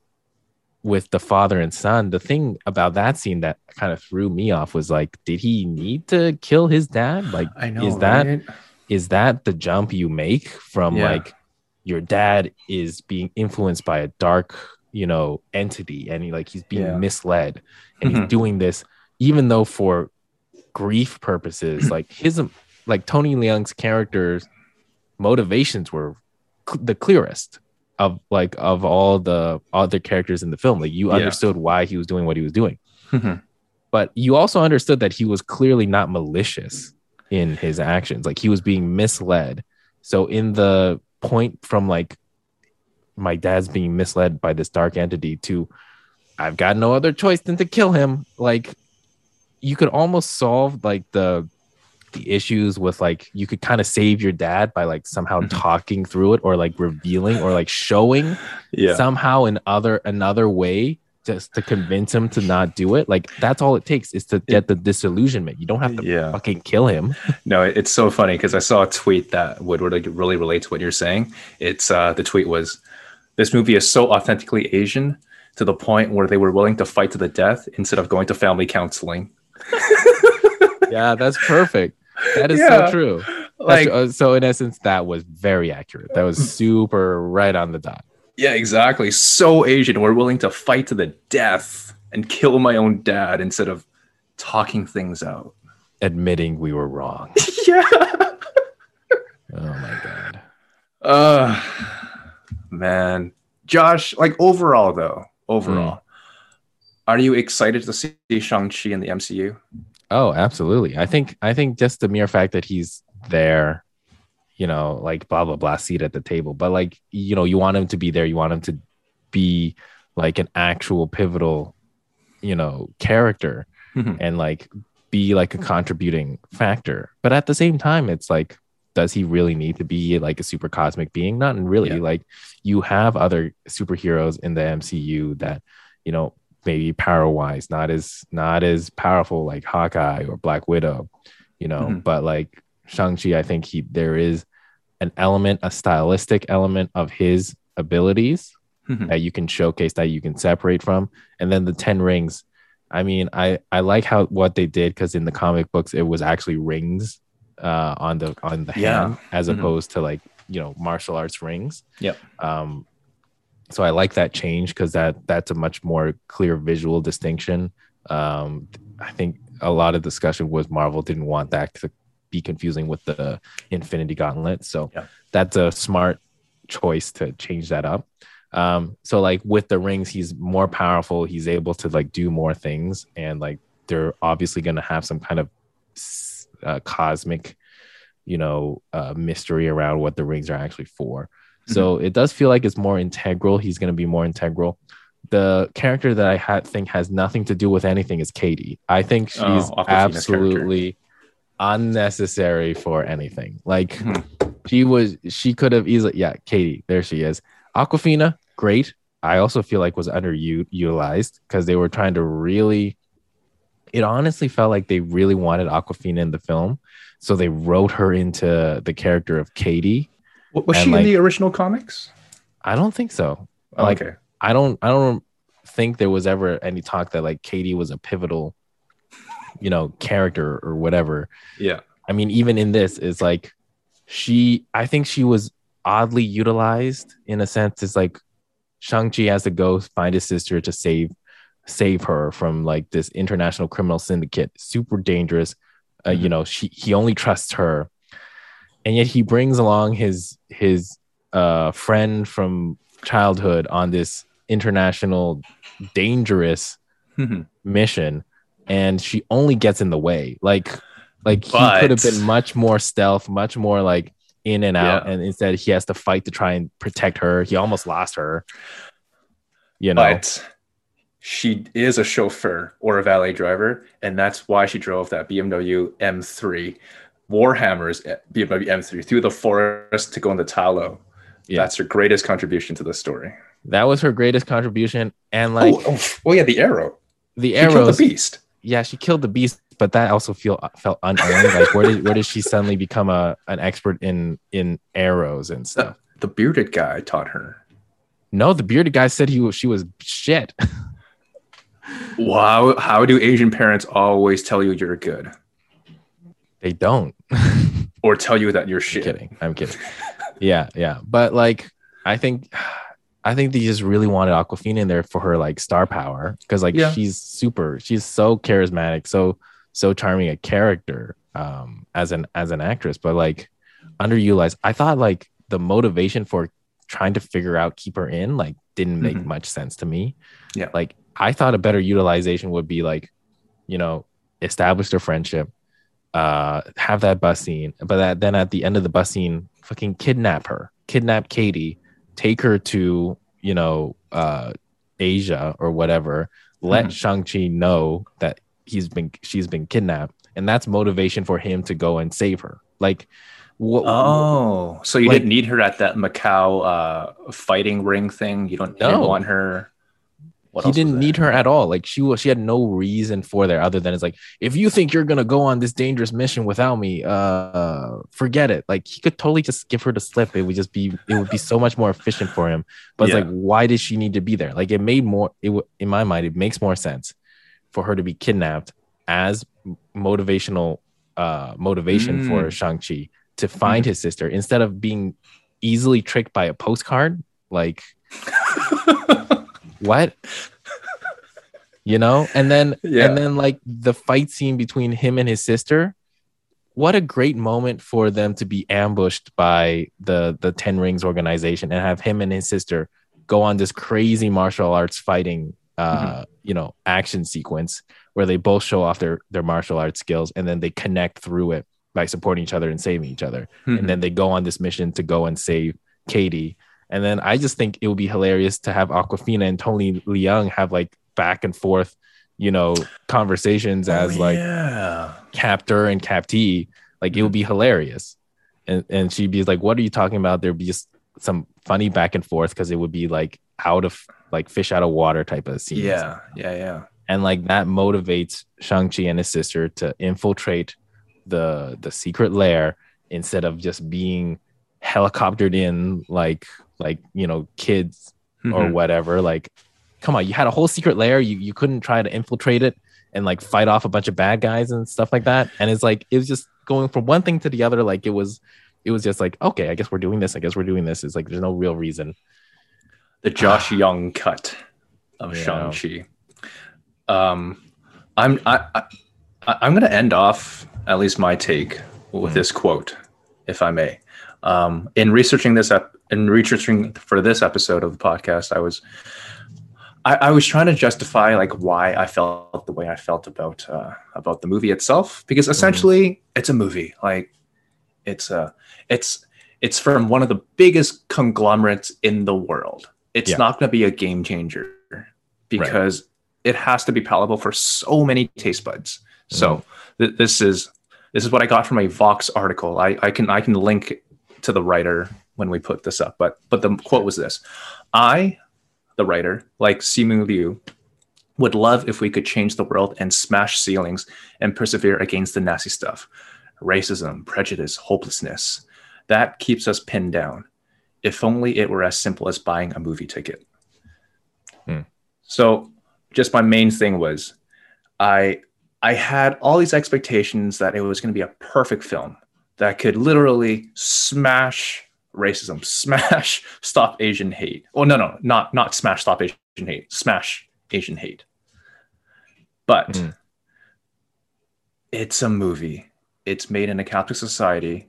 with the father and son, the thing about that scene that kind of threw me off was like, did he need to kill his dad? Like, I know. is that right? is that the jump you make from Yeah. like your dad is being influenced by a dark you know entity and he like he's being Yeah. misled and he's Mhm. doing this even though for grief purposes like his like tony leung's character's motivations were cl- the clearest of like of all the other characters in the film like you Yeah. understood why he was doing what he was doing Mhm. but you also understood that he was clearly not malicious in his actions like he was being misled so in the point from like my dad's being misled by this dark entity to i've got no other choice than to kill him like you could almost solve like the the issues with like you could kind of save your dad by like somehow Mhm. talking through it or like revealing or like showing yeah. somehow in other another way just to convince him to not do it like that's all it takes is to get the disillusionment you don't have to Yeah. fucking kill him No, it's so funny because I saw a tweet that would really, really relate to what you're saying. It's uh, the tweet was, "This movie is so authentically Asian to the point where they were willing to fight to the death instead of going to family counseling." yeah that's perfect that is Yeah. so true Like, That's- uh, so in essence that was very accurate that was super right on the dot yeah, exactly. So Asian, we're willing to fight to the death and kill my own dad instead of talking things out. admitting we were wrong yeah. oh my god Uh man. Josh, like overall though, overall, are you excited to see Shang-Chi in the MCU? Oh, absolutely. I think I think just the mere fact that he's there, you know, like blah blah blah seat at the table, but like you know, you want him to be there, you want him to be like an actual pivotal, you know, character Mhm. and like be like a contributing factor. But at the same time, it's like does he really need to be like a super cosmic being? Not really. Yeah. Like you have other superheroes in the MCU that, you know, maybe power wise, not as not as powerful like Hawkeye or Black Widow, you know, Mhm. but like Shang-Chi, I think he there is an element, a stylistic element of his abilities Mhm. that you can showcase that you can separate from. And then the 10 rings. I mean, I I like how what they did because in the comic books it was actually rings uh on the on the Yeah. hand as Mhm. opposed to like, you know, martial arts rings. Yep. Um so I like that change because that that's a much more clear visual distinction. Um I think a lot of discussion was Marvel didn't want that to be confusing with the Infinity Gauntlet. So Yeah. that's a smart choice to change that up. Um, so like with the rings, he's more powerful. He's able to like do more things, and like they're obviously going to have some kind of uh, cosmic, you know, uh, mystery around what the rings are actually for. So it does feel like it's more integral. He's going to be more integral. The character that I ha- think has nothing to do with anything is Katie. I think she's Oh, absolutely unnecessary for anything. Like Mhm. she was, she could have easily, yeah, Katie, there she is. Awkwafina, great. I also feel like was underutilized because they were trying to really. It honestly felt like they really wanted Awkwafina in the film, so they wrote her into the character of Katie. Was And, she like- in the original comics? I don't think so. Like, okay. I don't, I don't think there was ever any talk that like Katie was a pivotal, you know, character or whatever. Yeah. I mean, even in this, it's like she, I think she was oddly utilized in a sense. It's like Shang-Chi has to go find his sister to save save her from like this international criminal syndicate, super dangerous. Uh, You Mhm. know, she he only trusts her, and yet he brings along his his uh, friend from childhood on this international dangerous Mhm. mission and she only gets in the way like like he could have been much more stealth much more like in and out Yeah. and instead he has to fight to try and protect her he almost lost her you know But she is a chauffeur or a valet driver, and that's why she drove that BMW M3, Warhammer's eh, BMW M3 through the forest to go into Ta Lo. Yeah. That's her greatest contribution to the story. that was her greatest contribution and like oh, oh, oh, yeah, the arrow. the arrow, the beast. Yeah she killed the beast but that also feel felt unearned like where did where did she suddenly become a an expert in in arrows and stuff the bearded guy taught her. No, the bearded guy said he was she was shit. Wow, how do Asian parents always tell you you're good they don't. or tell you that you're shit? I'm kidding. I'm kidding. yeah, yeah. But like I think I think they just really wanted Awkwafina in there for her like star power because like Yeah. she's super. She's so charismatic, so so charming a character um as an as an actress, but like underutilized. I thought like the motivation for trying to figure out keep her in like didn't make Mhm. much sense to me. Yeah. Like I thought a better utilization would be like, you know, establish their friendship, uh, have that bus scene, but that, then at the end of the bus scene, fucking kidnap her, kidnap Katie, take her to, you know, uh, Asia or whatever. Let Mhm. Shang-Chi know that he's been she's been kidnapped. And that's motivation for him to go and save her. Like what Oh, so you Like- didn't need her at that Macau uh, fighting ring thing? You don't No. want her. What he didn't need her at all. Like she was, she had no reason for there other than it's like, if you think you're gonna go on this dangerous mission without me, uh, forget it. Like he could totally just give her the slip. It would just be, it would be so much more efficient for him. But it's like, why did she need to be there? Like it made more. It w- in my mind, it makes more sense for her to be kidnapped as motivational, uh, motivation for Mm. Shang Chi to find his sister instead of being easily tricked by a postcard. Like what you know and then Yeah. and then like the fight scene between him and his sister what a great moment for them to be ambushed by the the 10 rings organization and have him and his sister go on this crazy martial arts fighting uh you know action sequence where they both show off their their martial arts skills and then they connect through it by supporting each other and saving each other Mhm. and then they go on this mission to go and save Katie. And then I just think it would be hilarious to have Awkwafina and Tony Leung have like back and forth, you know, conversations oh, as Oh, like yeah. captor and captee. Like it would be hilarious. And and she'd be like, What are you talking about? There'd be just some funny back and forth because it would be like out of like fish out of water type of scenes. Yeah, yeah, yeah. And like that motivates Shang-Chi and his sister to infiltrate the the secret lair instead of just being helicoptered in like like you know kids or Mhm. whatever like come on you had a whole secret lair you, you couldn't try to infiltrate it and like fight off a bunch of bad guys and stuff like that and it's like it was just going from one thing to the other like it was it was just like okay i guess we're doing this i guess we're doing this it's like there's no real reason the Josh Young cut of Yeah. Shang Chi. Um, I'm I, I I'm gonna end off at least my take with Mm. this quote, if I may. Um, in researching this up in researching for this episode of the podcast, I was I, I was trying to justify like why I felt the way I felt about uh, about the movie itself because mm-hmm. essentially it's a movie like it's a it's it's from one of the biggest conglomerates in the world. It's Yeah. not going to be a game changer because it has to be palatable for so many taste buds. So mm-hmm. th- this is this is what I got from a Vox article. I, I can I can link to the writer when we put this up, but but the quote was this: I, the writer, like Simu Liu, would love if we could change the world and smash ceilings and persevere against the nasty stuff, racism, prejudice, hopelessness. That keeps us pinned down. If only it were as simple as buying a movie ticket. Hmm. So, just my main thing was, I I had all these expectations that it was going to be a perfect film that could literally smash racism, smash stop Asian hate. Oh no, no, not not smash stop Asian hate, smash Asian hate. But Mm. it's a movie. It's made in a Catholic society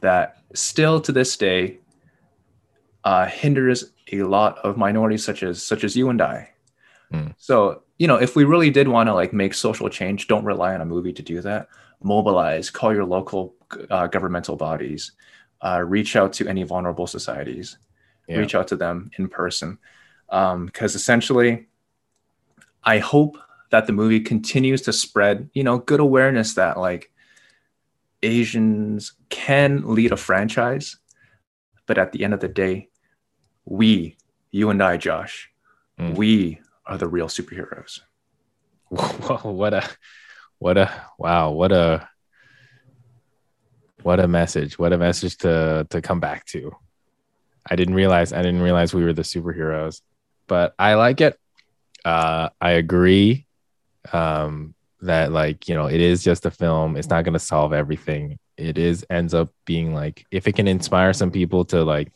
that still to this day uh, hinders a lot of minorities such as such as you and I. Mm. So you know, if we really did want to like make social change, don't rely on a movie to do that. Mobilize, call your local uh, governmental bodies, uh, reach out to any vulnerable societies, Yeah. reach out to them in person, because essentially, I hope that the movie continues to spread, you know, good awareness that like Asians can lead a franchise, but at the end of the day, we, you and I, Josh, Mm. we are the real superheroes. Whoa, what a what a wow what a what a message what a message to to come back to I didn't realize I didn't realize we were the superheroes, but I like it. Uh, I agree um, that like you know it is just a film. It's not going to solve everything. It is ends up being like if it can inspire some people to like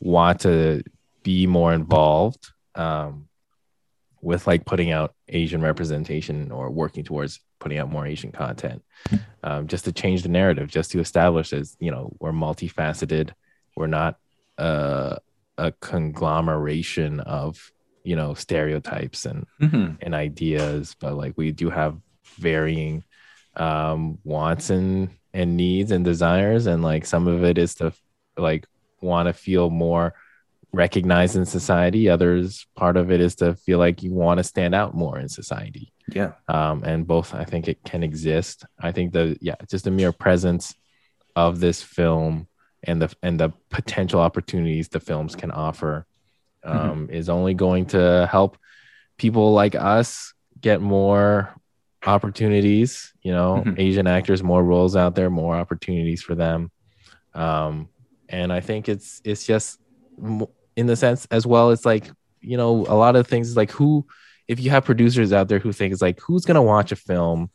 want to be more involved um, with like putting out Asian representation or working towards putting out more Asian content, um, just to change the narrative, just to establish as you know we're multifaceted, we're not uh, a conglomeration of you know stereotypes and Mhm. and ideas, but like we do have varying um, wants and and needs and desires, and like some of it is to like want to feel more recognized in society. Others part of it is to feel like you want to stand out more in society Yeah. um, and both I think it can exist. I think the yeah, just the mere presence of this film and the and the potential opportunities the films can offer um, is only going to help people like us get more opportunities. You know, Mhm. Asian actors, more roles out there, more opportunities for them. Um, and I think it's it's just in the sense as well. It's like you know a lot of things is like who if you have producers out there who think it's like who's gonna watch a film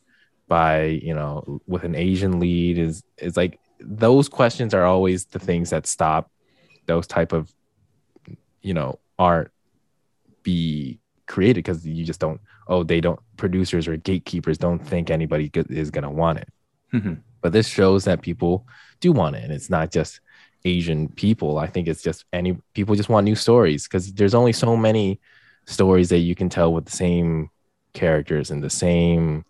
by you know with an Asian lead is is like those questions are always the things that stop those type of you know art be created because you just don't oh they don't producers or gatekeepers don't think anybody is gonna want it Mhm. but this shows that people do want it and it's not just asian people i think it's just any people just want new stories because there's only so many stories that you can tell with the same characters and the same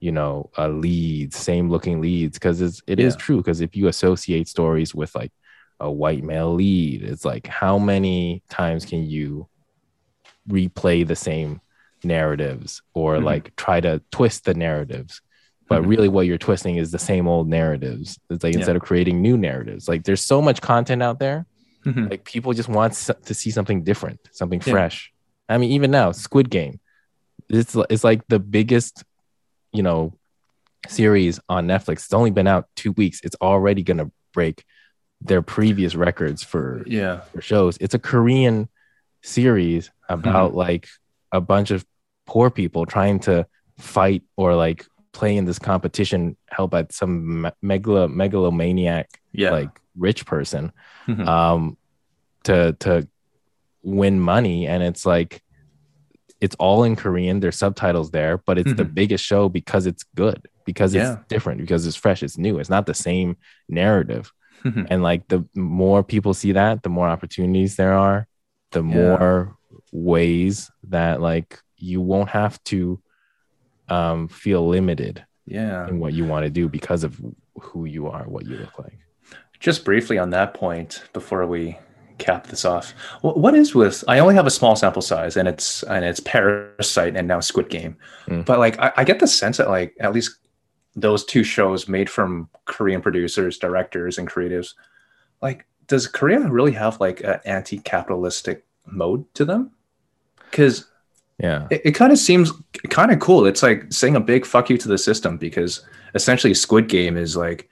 you know uh, leads same looking leads because it's it is Yeah. true because if you associate stories with like a white male lead it's like how many times can you replay the same narratives or Mhm. like try to twist the narratives but Mhm. really what you're twisting is the same old narratives it's like Yeah. instead of creating new narratives like there's so much content out there Mhm. like people just want to see something different something Yeah. fresh i mean even now squid game it's, it's like the biggest you know series on netflix it's only been out two weeks it's already gonna break their previous records for Yeah. for shows. It's a Korean series about like a bunch of poor people trying to fight or like play in this competition held by some megalo megalomaniac Yeah. like rich person Mhm. um to to win money and it's like it's all in Korean there's subtitles there but it's the Mhm. biggest show because it's good because it's Yeah. different because it's fresh it's new it's not the same narrative Mhm. and like the more people see that the more opportunities there are the more ways that like you won't have to um feel limited yeah. in what you want to do because of who you are what you look like Just briefly on that point before we cap this off. wh- What is with I only have a small sample size and it's and it's Parasite and now Squid Game. Mm. But like I, I get the sense that like at least those two shows made from Korean producers, directors, and creatives, like does Korea really have like an anti-capitalistic mode to them? Because yeah it, it kind of seems kind of cool. It's like saying a big fuck you to the system because essentially Squid Game is like,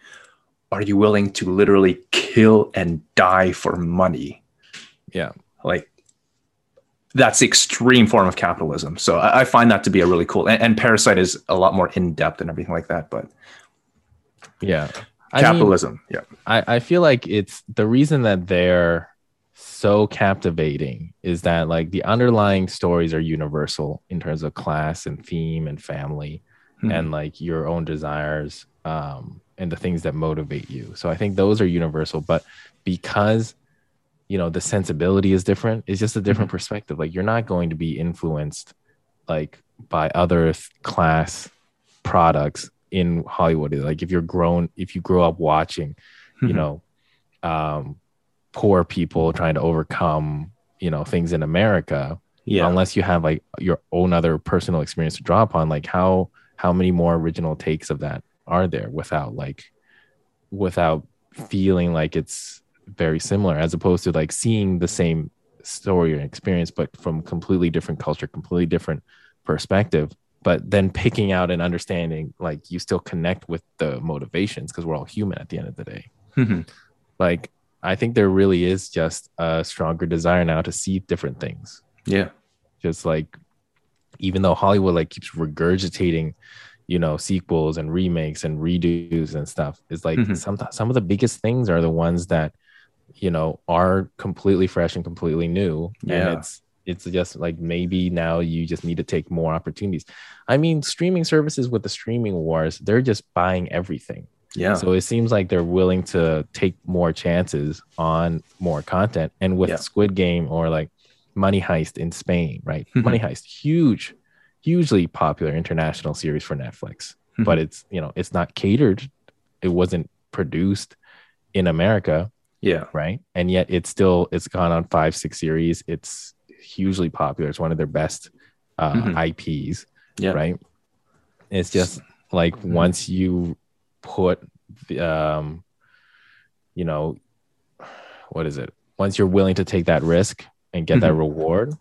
are you willing to literally kill and die for money? Yeah. Like that's the extreme form of capitalism. So I, I find that to be a really cool and, and Parasite is a lot more in depth and everything like that. But yeah I mean, capitalism, yeah. I, I feel like it's the reason that they're so captivating is that like the underlying stories are universal in terms of class and theme and family Mhm. and like your own desires um and the things that motivate you so i think those are universal but because you know the sensibility is different it's just a different perspective like you're not going to be influenced like by other th- class products in hollywood like if you're grown if you grow up watching you Mhm. know um poor people trying to overcome you know things in america yeah. unless you have like your own other personal experience to draw upon like how how many more original takes of that are there without like without feeling like it's very similar as opposed to like seeing the same story or experience but from completely different culture completely different perspective but then picking out and understanding like you still connect with the motivations because we're all human at the end of the day Mhm. like I think there really is just a stronger desire now to see different things. Yeah. Just like even though Hollywood like keeps regurgitating, you know, sequels and remakes and redos and stuff, it's like Mhm. some some of the biggest things are the ones that you know are completely fresh and completely new. Yeah. And it's it's just like maybe now you just need to take more opportunities. I mean, streaming services with the streaming wars, they're just buying everything. Yeah. So it seems like they're willing to take more chances on more content. And with Yeah. Squid Game or like Money Heist in Spain, right? Mhm. Money Heist, huge, hugely popular international series for Netflix. Mhm. But it's, you know, it's not catered. It wasn't produced in America, yeah. right? And yet it's still it's gone on five, six series. It's hugely popular. It's one of their best uh, Mhm. IPs Yeah. right it's just like Mhm. once you put the, um you know what is it once you're willing to take that risk and get that Mhm. reward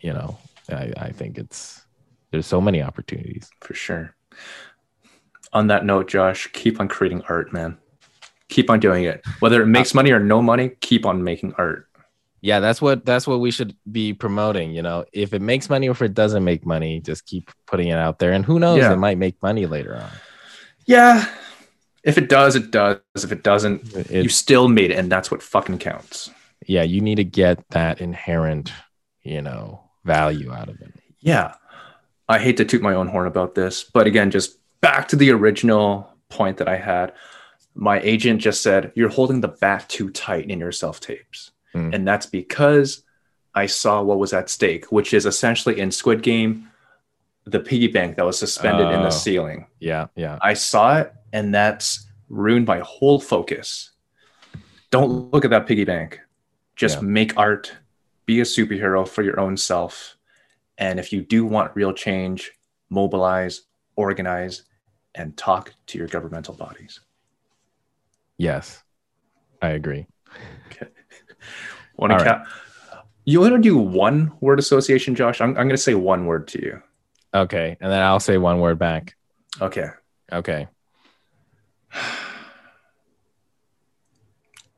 you know I, I think it's there's so many opportunities For sure. On that note, Josh, keep on creating art, man. Keep on doing it. Whether it makes money or no money, keep on making art. yeah that's what that's what we should be promoting you know if it makes money or if it doesn't make money just keep putting it out there and who knows Yeah. it might make money later on Yeah. If it does, it does. If it doesn't, It- you still made it, and that's what fucking counts. yeah you need to get that inherent you know value out of it Yeah. I hate to toot my own horn about this, but again, just back to the original point that I had. My agent just said, You're holding the bat too tight in your self tapes. Mm. And that's because I saw what was at stake, which is essentially in Squid Game, the piggy bank that was suspended in Oh. the ceiling. yeah yeah I saw it, and that's ruined my whole focus. Don't look at that piggy bank. Just Yeah. make art, be a superhero for your own self. And if you do want real change, mobilize, organize, and talk to your governmental bodies. Yes, I agree. Want to cap? You want to do one word association, Josh? I'm, I'm going to say one word to you. Okay, and then I'll say one word back. Okay. Okay.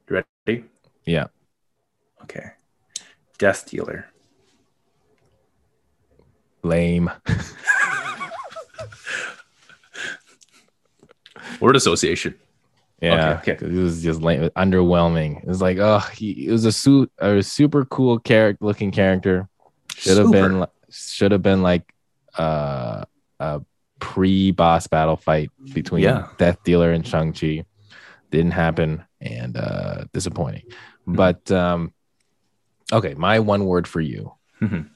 You ready? Yeah. Okay. Death dealer. Lame. Word association. Yeah. Okay, okay. It was just lame. Underwhelming. It was like, oh, he it was a suit, a super cool character looking character. Should have been, should have been like, uh, a pre-boss battle fight between Yeah. Death Dealer and Shang Chi. Didn't happen, and uh, disappointing. Hmm. But um, okay, my one word for you. Mhm.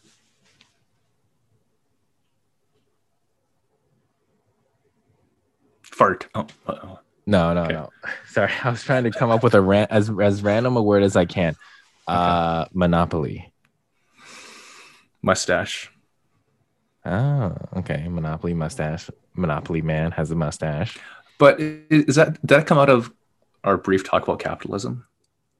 Fart. Oh, uh-oh. No, no, Okay. no. Sorry, I was trying to come up with a ran- as as random a word as I can. Uh, Monopoly. mustache. Oh, okay. Monopoly mustache. Monopoly man has a mustache. But is that did that come out of our brief talk about capitalism?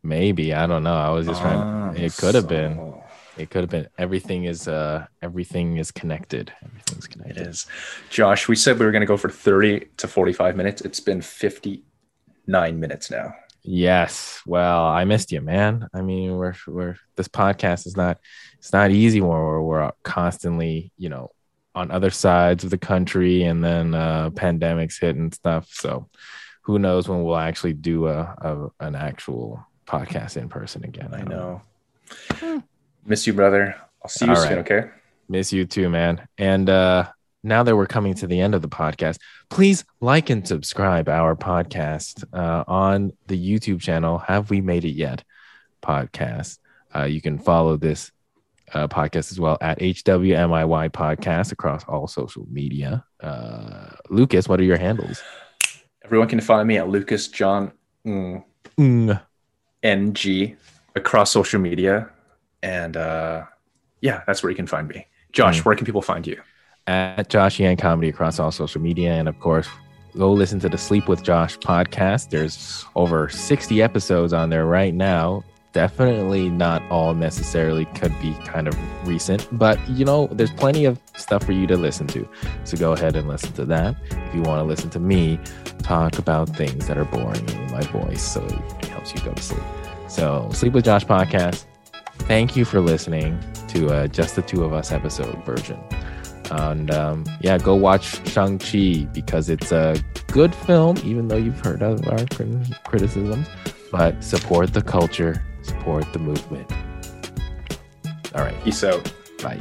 Maybe I don't know. I was just trying. Ah, To, it could have been. It could have been. Everything is uh. Everything is connected. Everything's connected. is. Josh, we said we were going to go for 30 to 45 minutes. It's been 59 minutes now. Yes. Well, I missed you, man. I mean, we're we're this podcast is not it's not easy when we're we're constantly, you know, on other sides of the country and then uh pandemics hit and stuff. So who knows when we'll actually do a, a an actual podcast in person again. I don't know. Miss you, brother. I'll see you All soon, right. okay? Miss you too, man. And uh now that we're coming to the end of the podcast, please like and subscribe our podcast uh, on the YouTube channel. Have we made it yet? Podcast. Uh, you can follow this uh, podcast as well at HWMIY podcast across all social media. Uh, Lucas, what are your handles? Everyone can find me at Lucas John mm, Mm. NG across social media. And uh, yeah, that's where you can find me. Josh, Mm. where can people find you? At Josh Yan Comedy across all social media. And of course, go listen to the Sleep with Josh podcast. There's over 60 episodes on there right now. Definitely not all necessarily could be kind of recent, but you know, there's plenty of stuff for you to listen to. So go ahead and listen to that. If you want to listen to me talk about things that are boring in my voice, so it helps you go to sleep. So, Sleep with Josh podcast. Thank you for listening to uh, just the two of us episode version. And um, yeah, go watch Shang-Chi because it's a good film, even though you've heard of our criticisms. But support the culture, support the movement. All right. Peace out. Bye.